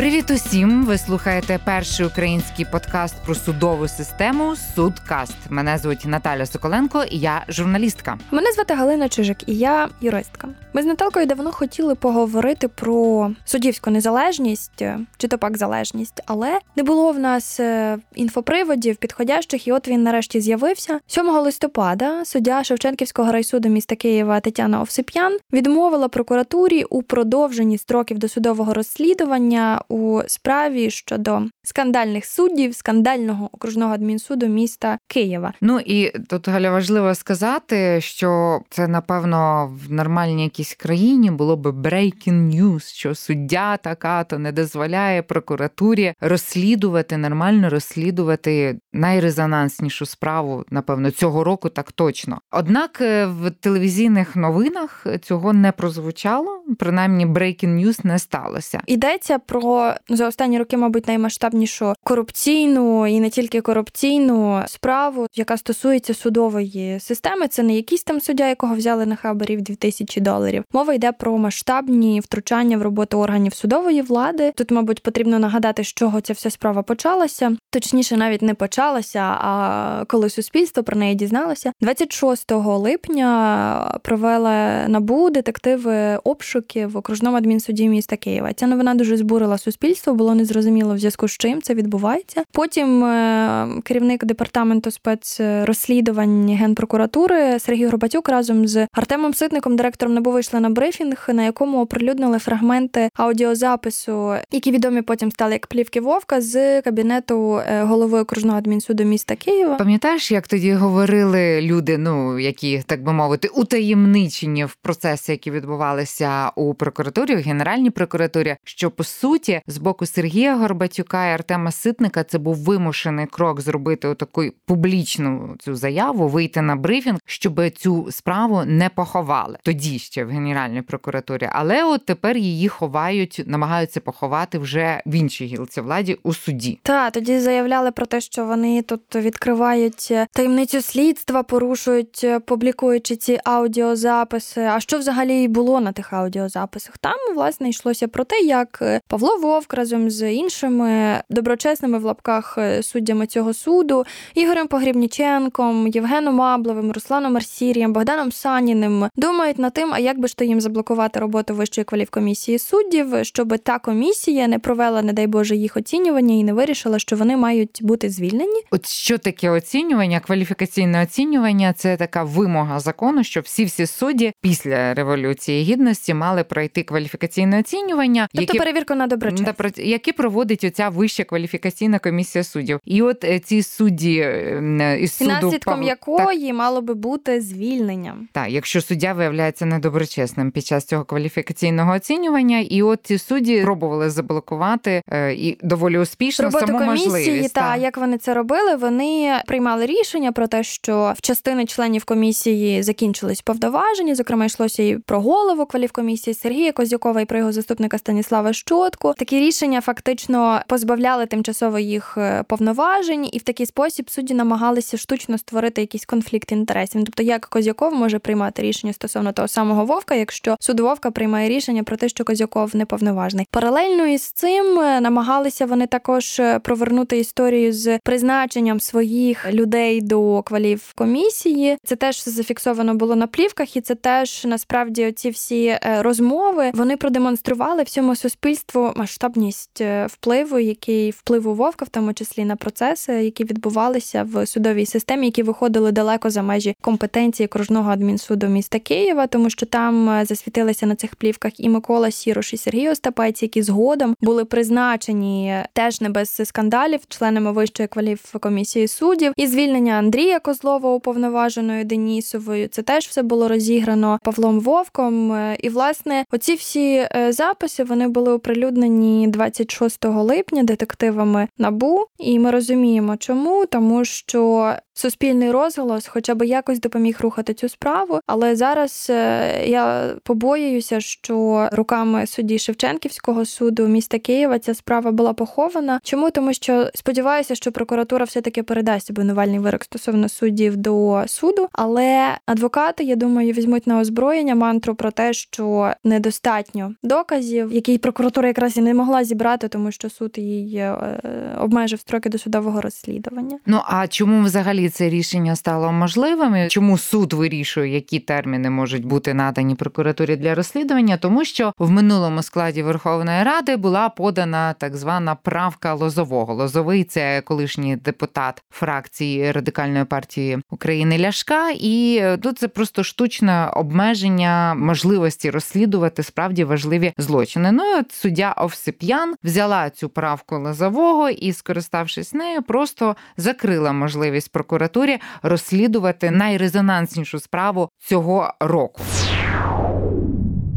Привіт усім! Ви слухаєте перший український подкаст про судову систему Судкаст. Мене звуть Наталя Соколенко, і я журналістка. Мене звати Галина Чижик, і я юристка. Ми з Наталкою давно хотіли поговорити про суддівську незалежність чи то пак залежність, але не було в нас е, інфоприводів підходящих, і от він нарешті з'явився. 7 листопада суддя Шевченківського райсуду міста Києва Тетяна Овсип'ян відмовила прокуратурі у продовженні строків досудового розслідування у справі щодо скандальних суддів скандального окружного адмінсуду міста Києва. Ну і тут Галя важливо сказати, що це напевно в нормальній якійсь країні було би breaking news, що суддя така то не дозволяє прокуратурі розслідувати нормально розслідувати найрезонанснішу справу, напевно, цього року так точно. Однак е, в телевізійних новинах цього не прозвучало, принаймні breaking news не сталося. Йдеться про за останні роки, мабуть, наймасштабнішу корупційну і не тільки корупційну справу, яка стосується судової системи. Це не якийсь там суддя, якого взяли на хабарів 2000 доларів. Мова йде про масштабні втручання в роботу органів судової влади. Тут, мабуть, потрібно нагадати, з чого ця вся справа почалася. Точніше, навіть не почалася, а коли суспільство про неї дізналося. 26 липня провели набу детективи обшуки в окружному адмінсуді міста Києва. Ця новина дуже збурила суспільство суспільство було незрозуміло в зв'язку з чим це відбувається. Потім е, керівник департаменту спецрозслідувань генпрокуратури Сергій Горбатюк разом з Артемом Ситником, директором НАБУ, вийшли на брифінг, на якому оприлюднили фрагменти аудіозапису, які відомі потім стали як плівки Вовка з кабінету е, голови окружного адмінсуду міста Києва. Пам'ятаєш, як тоді говорили люди, ну які так би мовити, утаємничені в процеси, які відбувалися у прокуратурі, в генеральній прокуратурі, що по суті з боку Сергія Горбатюка і Артема Ситника це був вимушений крок зробити таку публічну цю заяву, вийти на брифінг, щоб цю справу не поховали тоді ще в Генеральній прокуратурі. Але от тепер її ховають, намагаються поховати вже в іншій гілці владі у суді. Та тоді заявляли про те, що вони тут відкривають таємницю слідства, порушують, публікуючи ці аудіозаписи. А що взагалі було на тих аудіозаписах? Там власне йшлося про те, як Павло Вовк разом з іншими доброчесними в лапках е, суддями цього суду Ігорем Погрібніченком, Євгеном Абловим, Русланом Арсірієм, Богданом Саніним думають над тим, а як би ж то їм заблокувати роботу вищої кваліфкомісії суддів, щоб та комісія не провела, не дай Боже, їх оцінювання і не вирішила, що вони мають бути звільнені. От що таке оцінювання? Кваліфікаційне оцінювання це така вимога закону, що всі всі судді після революції гідності мали пройти кваліфікаційне оцінювання, тобто яке... перевірку на доброчесність які проводить оця вища кваліфікаційна комісія суддів. І от е, ці судді е, із суду... наслідком якої так, мало би бути звільнення. Так, якщо суддя виявляється недоброчесним під час цього кваліфікаційного оцінювання, і от ці судді пробували заблокувати е, і доволі успішно Роботу саму комісії, можливість. Та, та як вони це робили, вони приймали рішення про те, що в частини членів комісії закінчились повноваження. Зокрема, йшлося і про голову кваліфкомісії Сергія Козякова і про його заступника Станіслава Щотку такі рішення фактично позбавляли тимчасово їх е, повноважень, і в такий спосіб судді намагалися штучно створити якийсь конфлікт інтересів. Тобто, як Козяков може приймати рішення стосовно того самого Вовка, якщо суд Вовка приймає рішення про те, що Козяков неповноважний. Паралельно із цим е, намагалися вони також е, провернути історію з призначенням своїх людей до квалів комісії. Це теж зафіксовано було на плівках, і це теж насправді оці всі розмови вони продемонстрували всьому суспільству масштабність е, впливу, який впливу вовка, в тому числі на процеси, які відбувалися в судовій системі, які виходили далеко за межі компетенції окружного адмінсуду міста Києва, тому що там е, засвітилися на цих плівках і Микола Сірош, і Сергій Остапець, які згодом були призначені е, теж не без скандалів, членами вищої кваліфкомісії суддів, і звільнення Андрія Козлова уповноваженою Денісовою. Це теж все було розіграно Павлом Вовком. І власне оці всі записи вони були оприлюднені оприлюднені 26 липня детективами набу, і ми розуміємо, чому тому, що суспільний розголос, хоча б якось допоміг рухати цю справу. Але зараз е, я побоююся, що руками судді Шевченківського суду міста Києва ця справа була похована. Чому тому, що сподіваюся, що прокуратура все таки передасть обвинувальний вирок стосовно суддів до суду, але адвокати, я думаю, візьмуть на озброєння мантру про те, що недостатньо доказів, які прокуратура якраз і не могла зібрати, тому що суд її е, обмежив строки досудового розслідування. Ну а чому взагалі це рішення стало можливим? Чому суд вирішує, які терміни можуть бути надані прокуратурі для розслідування? Тому що в минулому складі Верховної Ради була подана так звана правка Лозового. Лозовий це колишній депутат фракції радикальної партії України Ляшка, і тут це просто штучне обмеження можливості розслідувати справді важливі злочини. Ну от суддя Овсип'ян взяла цю правку Лозового і, скориставшись нею, просто закрила можливість прокуратурі розслідувати найрезонанснішу справу цього року.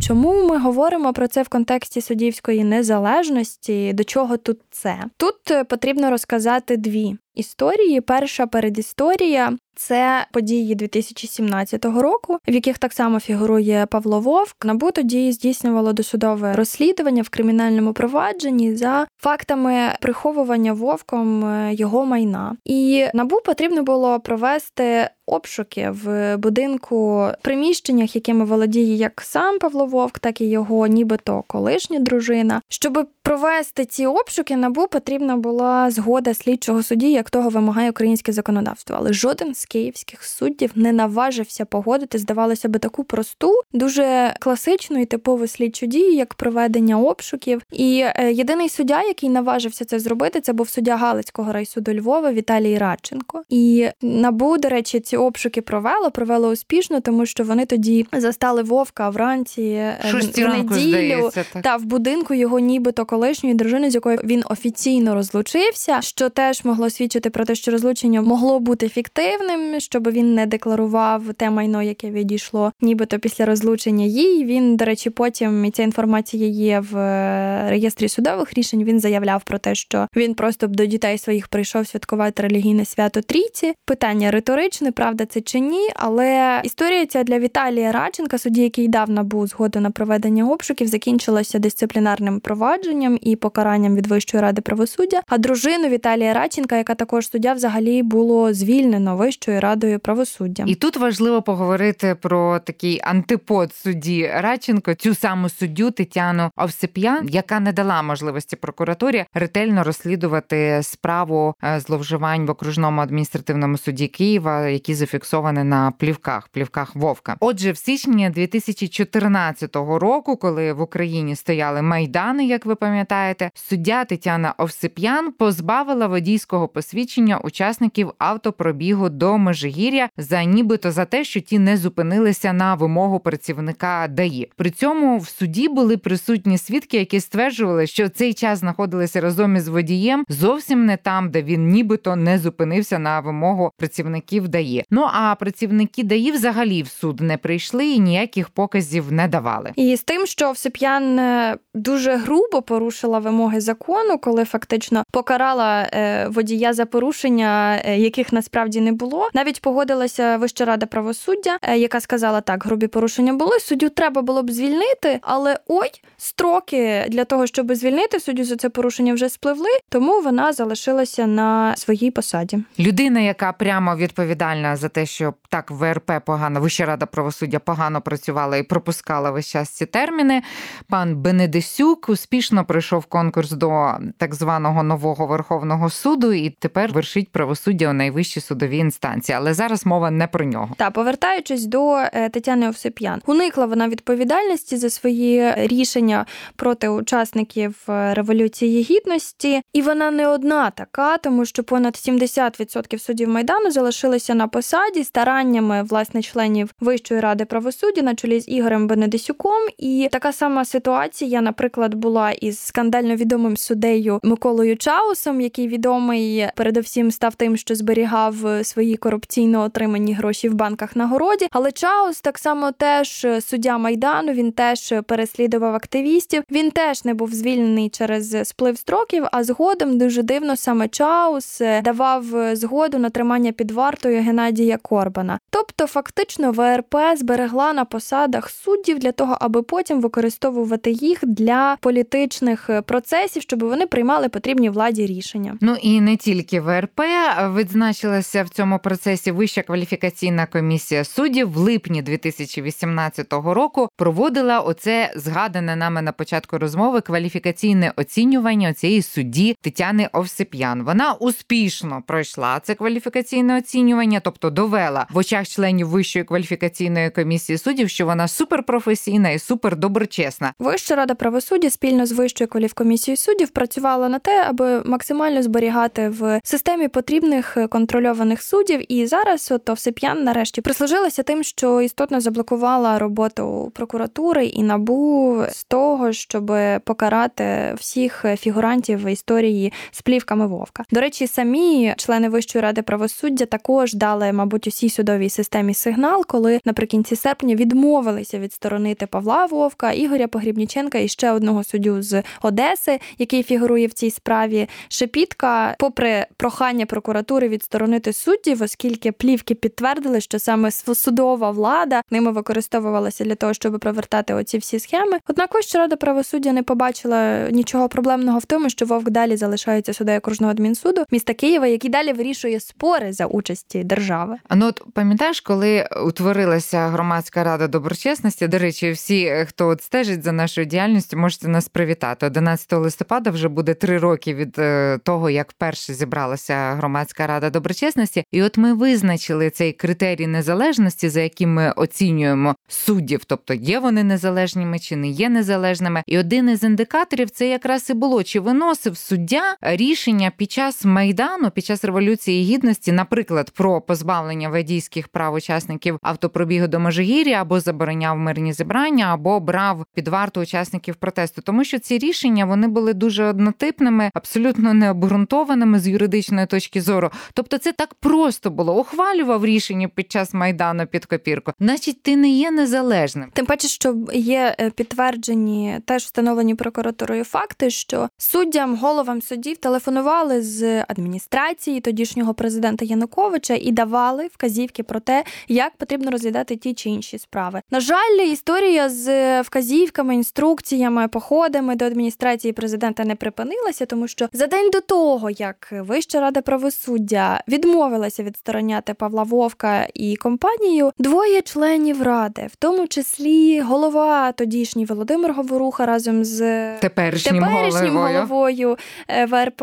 Чому ми говоримо про це в контексті суддівської незалежності? До чого тут це? Тут е, потрібно розказати дві історії. Перша передісторія це події 2017 року, в яких так само фігурує Павло Вовк. НАБУ тоді здійснювало досудове розслідування в кримінальному провадженні за фактами приховування вовком е, його майна. І набу потрібно було провести обшуки в будинку приміщеннях, якими володіє як сам Павло Вовк, так і його, нібито колишня дружина. Щоб провести ці обшуки, набу потрібна була згода слідчого судді, як того вимагає українське законодавство. Але жоден з київських суддів не наважився погодити, здавалося би, таку просту, дуже класичну і типову слідчу дію, як проведення обшуків. І е, єдиний суддя, який наважився це зробити, це був суддя Галицького райсуду Львова Віталій Радченко. І набу, до речі, ці обшуки провело, провело успішно, тому що вони тоді застали вовка вранці е, в неділю здається, та в будинку його, нібито колишньої дружини, з якою він офіційно розлучився, що теж могло свідчити про те, що розлучення могло бути фіктивним, щоб він не декларував те майно, яке відійшло, нібито після розлучення їй. Він, до речі, потім і ця інформація є в е, реєстрі судових рішень. Він заявляв про те, що він просто до дітей своїх прийшов святкувати релігійне свято трійці. Питання риторичне, правда це чи ні, але історія ця для Віталія Радченка, судді, який дав набу згоду на проведення обшуків, закінчилася дисциплінарним провадженням і покаранням від Вищої ради правосуддя. А дружину Віталія Радченка, яка також суддя, взагалі було звільнено Вищою радою правосуддя. І тут важливо поговорити про такий антипод судді Радченко, цю саму суддю Тетяну Овсип'ян, яка не дала можливості прокуратурі ретельно розслідувати справу е, зловживань в окружному адміністративному суді Києва, які зафіксовані на плівках, плівках Вовка. Отже, в січні 2014 року, коли в Україні стояли майдани, як ви пам'ятаєте, суддя Тетяна Овсип'ян позбавила водійського посвідчення учасників автопробігу до Межигір'я за нібито за те, що ті не зупинилися на вимогу працівника ДАІ. При цьому в суді були присутні свідки, які стверджували, що цей час знаходилися разом із водієм зовсім не там, де він нібито не зупинився на вимогу працівників ДАІ. Ну а працівники ДАІ взагалі в суд не прийшли і ніяких показів не давали. І з тим, що Всеп'ян е, дуже грубо порушила вимоги закону, коли фактично покарала е, водія за порушення, е, яких насправді не було. Навіть погодилася Вища рада правосуддя, яка сказала так: грубі порушення були. Суддю треба було б звільнити, але ой, строки для того, щоб звільнити суддю за це порушення вже спливли, тому вона залишилася на своїй посаді. Людина, яка прямо відповідальна за те, що так ВРП погано, Вища рада правосуддя погано працювала і пропускала весь час ці терміни. Пан Бенедисюк успішно пройшов конкурс до так званого нового Верховного суду і тепер вершить правосуддя у найвищій судовій інстанції. Але зараз мова не про нього. Та повертаючись до е, Тетяни Овсип'ян, уникла вона відповідальності за свої рішення проти учасників е, революції гідності, і вона не одна така, тому що понад 70% суддів майдану залишилися на посаді стараннями власне членів Вищої ради правосуддя на чолі з Ігорем Бенедисюком. І така сама ситуація, наприклад, була із скандально відомим суддею Миколою Чаусом, який відомий передовсім став тим, що зберігав свої корупційно отримані гроші в банках на городі. Але Чаус так само теж суддя майдану. Він теж переслідував активістів. Він теж не був звільнений через сплив строків. А згодом дуже дивно саме Чаус давав згоду на тримання під вартою Геннадія Корбана. Тобто, фактично, ВРП зберегла на посадах суддів для того, аби потім використовувати їх для політичних процесів, щоб вони приймали потрібні владі рішення. Ну і не тільки ВРП відзначилася в цьому процесі Вища кваліфікаційна комісія суддів в липні 2018 року. Проводила оце згадане нами на початку розмови кваліфікаційне оцінювання цієї судді Тетяни Овсип'ян. Вона успішно пройшла це кваліфікаційне оцінювання, тобто довела в очах членів Вищої кваліфікаційної комісії суддів, що вона суперпрофесійна і супердоброчесна. Вища рада правосуддя спільно з вищою кваліфкомісією суддів працювала на те, аби максимально зберігати в системі потрібних контрольованих суддів. І зараз от Овсип'ян нарешті прислужилася тим, що істотно заблокувала роботу прокуратури і набу з того, щоб покарати всіх фігурантів історії з плівками Вовка. До речі, самі члени Вищої ради правосуддя також дали, мабуть, усій судовій системі сигнал, коли наприкінці серпня відмовилися відсторонити Павла Вовка, Ігоря Погрібніченка і ще одного суддю з Одеси, який фігурує в цій справі. Шепітка, попри прохання прокуратури відсторонити суддів, оскільки плівки підтвердили, що саме судова влада ними використовувалася для того, щоб провертати оці всі схеми. Однак Вища рада правосуддя не побачила нічого проблемного в тому, що Вовк далі залишається суддею окружного адмінсуду міста Києва, який далі вирішує спори за участі держави. А ну от пам'ятаєш, коли утворилася громадська рада доброчесності? До речі, всі, хто от стежить за нашою діяльністю, можете нас привітати. 11 листопада вже буде три роки від е, того, як перше зібралася громадська рада доброчесності, і от ми визначили цей критерій незалежності, за яким ми оцінюємо суддів, тобто є вони незалежними чи не є незалежними. І один із індикаторів це якраз і було чи виносив суддя рішення під час майдану, під час революції гідності, наприклад, про позбавлення водійських прав учасників автопробігу до Межигір'я або забороняв мирні зібрання, або брав під варту учасників протесту, тому що ці рішення вони були дуже однотипними, абсолютно необґрунтованими з юридичної точки зору. Тобто, це так просто було. Ухвалював рішення під час майдану під копірку. Значить, ти не є незалежним. Тим паче, що є е, підтверджені теж встановлені прокуратурою факти, що суддям, головам судів телефонували з адміністрації тодішнього президента Януковича і давали вказівки про те, як потрібно розглядати ті чи інші справи. На жаль, історія з вказівками, інструкціями, походами до адміністрації президента не припинилася, тому що за день до того, як Вища рада правосуддя відмовилася відстороняти Павла Вовка і компанію, двоє членів ради, в тому числі голова тодішній Володимир Говоруха разом з теперішнім, теперішнім головою. головою е, ВРП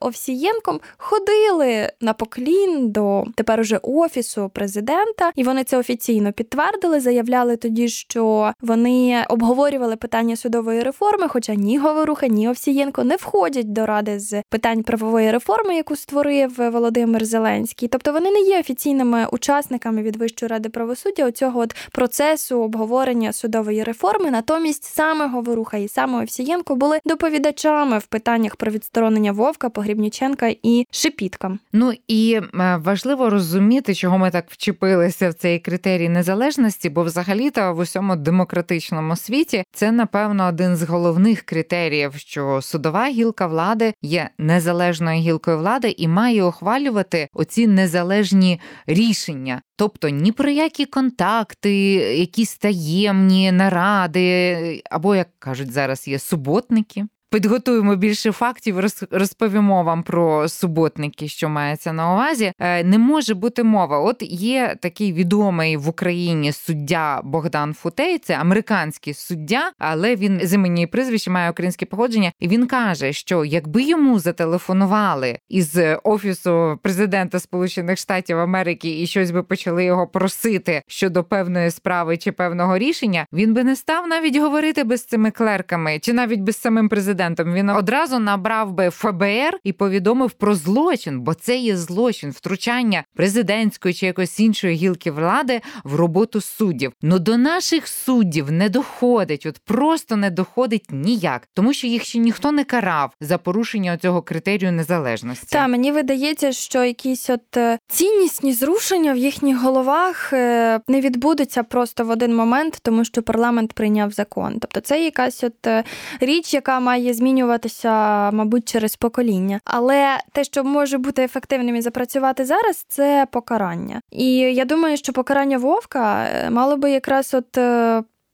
Овсієнком, ходили на поклін до тепер уже офісу президента, і вони це офіційно підтвердили. Заявляли тоді, що вони обговорювали питання судової реформи. Хоча ні Говоруха, ні Овсієнко не входять до ради з питань правової реформи, яку створив Володимир Зеленський. Тобто вони не є офіційними учасниками від Вищої ради правосуддя у цього от процесу обговорення судової реформи. Натомість саме Говоруха і саме Овсієнко були доповідачами в питаннях про відсторонення Вовка, Погрібніченка і Шепітка. Ну і е, важливо розуміти, чого ми так вчепилися в цей критерій незалежності, бо взагалі-то в усьому демократичному світі це напевно один з головних критеріїв, що судова гілка влади є незалежною гілкою влади і має ухвалювати оці незалежні рішення. Тобто ні про які контакти, якісь таємні наради, або як кажуть зараз, є суботники. Підготуємо більше фактів, розповімо вам про суботники, що мається на увазі. Е, не може бути мова. От є такий відомий в Україні суддя Богдан Футей, це американський суддя, але він з імені і має українське походження. І він каже, що якби йому зателефонували із офісу президента Сполучених Штатів Америки і щось би почали його просити щодо певної справи чи певного рішення, він би не став навіть говорити без цими клерками, чи навіть без самим президентом президентом, він одразу набрав би ФБР і повідомив про злочин, бо це є злочин втручання президентської чи якоїсь іншої гілки влади в роботу суддів. Ну до наших суддів не доходить, от просто не доходить ніяк, тому що їх ще ніхто не карав за порушення цього критерію незалежності. Та мені видається, що якісь от е, ціннісні зрушення в їхніх головах е, не відбудуться просто в один момент, тому що парламент прийняв закон. Тобто це якась от е, річ, яка має змінюватися, мабуть, через покоління. Але те, що може бути ефективним і запрацювати зараз, це покарання. І я думаю, що покарання вовка мало би якраз от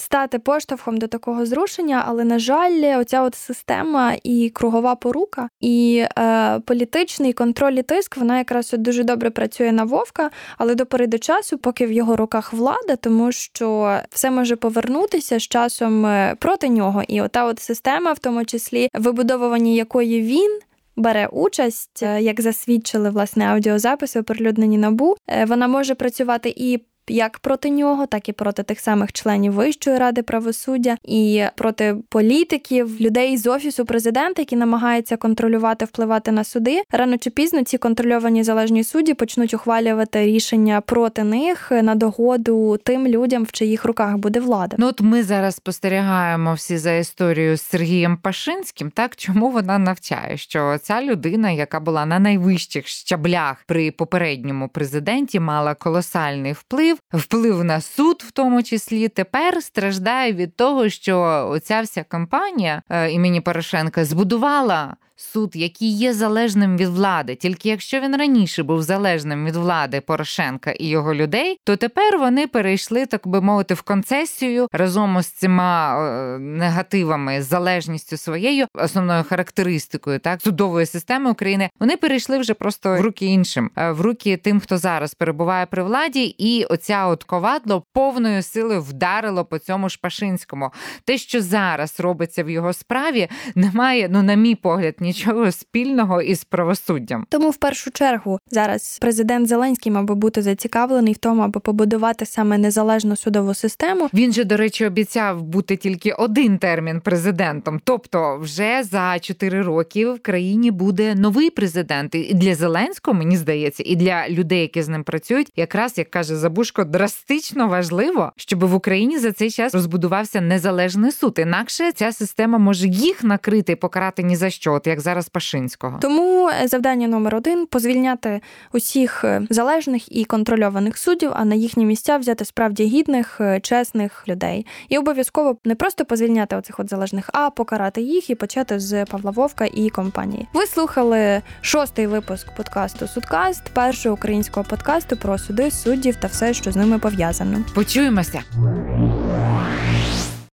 стати поштовхом до такого зрушення, але на жаль, оця от система і кругова порука, і е, політичний контроль і тиск вона якраз от дуже добре працює на вовка, але до пори до часу, поки в його руках влада, тому що все може повернутися з часом е, проти нього. І ота от система, в тому числі вибудовування якої він. Бере участь, е, як засвідчили власне аудіозаписи, оприлюднені набу. Е, вона може працювати і як проти нього, так і проти тих самих членів Вищої ради правосуддя, і проти політиків, людей з офісу президента, які намагаються контролювати, впливати на суди. Рано чи пізно ці контрольовані залежні судді почнуть ухвалювати рішення проти них на догоду тим людям, в чиїх руках буде влада. Ну от ми зараз спостерігаємо всі за історією з Сергієм Пашинським. Так чому вона навчає, що ця людина, яка була на найвищих щаблях при попередньому президенті, мала колосальний вплив вплив на суд, в тому числі, тепер страждає від того, що оця вся кампанія е, імені Порошенка збудувала суд, який є залежним від влади. Тільки якщо він раніше був залежним від влади Порошенка і його людей, то тепер вони перейшли, так би мовити, в концесію разом з цими е, негативами, залежністю своєю основною характеристикою, так судової системи України. Вони перейшли вже просто в руки іншим, е, в руки тим, хто зараз перебуває при владі, і оця от ковадло повною силою вдарило по цьому Шпашинському. Те, що зараз робиться в його справі, немає, ну на мій погляд, ні нічого спільного із правосуддям. Тому в першу чергу зараз президент Зеленський мав би бути зацікавлений в тому, аби побудувати саме незалежну судову систему. Він же, до речі, обіцяв бути тільки один термін президентом. Тобто, вже за чотири роки в країні буде новий президент. І для Зеленського мені здається, і для людей, які з ним працюють, якраз як каже Забушко, драстично важливо, щоб в Україні за цей час розбудувався незалежний суд. Інакше ця система може їх накрити і покарати ні за що. От як як зараз Пашинського. Тому е, завдання номер один позвільняти усіх е, залежних і контрольованих суддів, а на їхні місця взяти справді гідних, е, чесних людей. І обов'язково не просто позвільняти оцих от залежних, а покарати їх і почати з Павла Вовка і компанії. Ви слухали шостий випуск подкасту Судкаст, першого українського подкасту про суди суддів та все, що з ними пов'язано. Почуємося.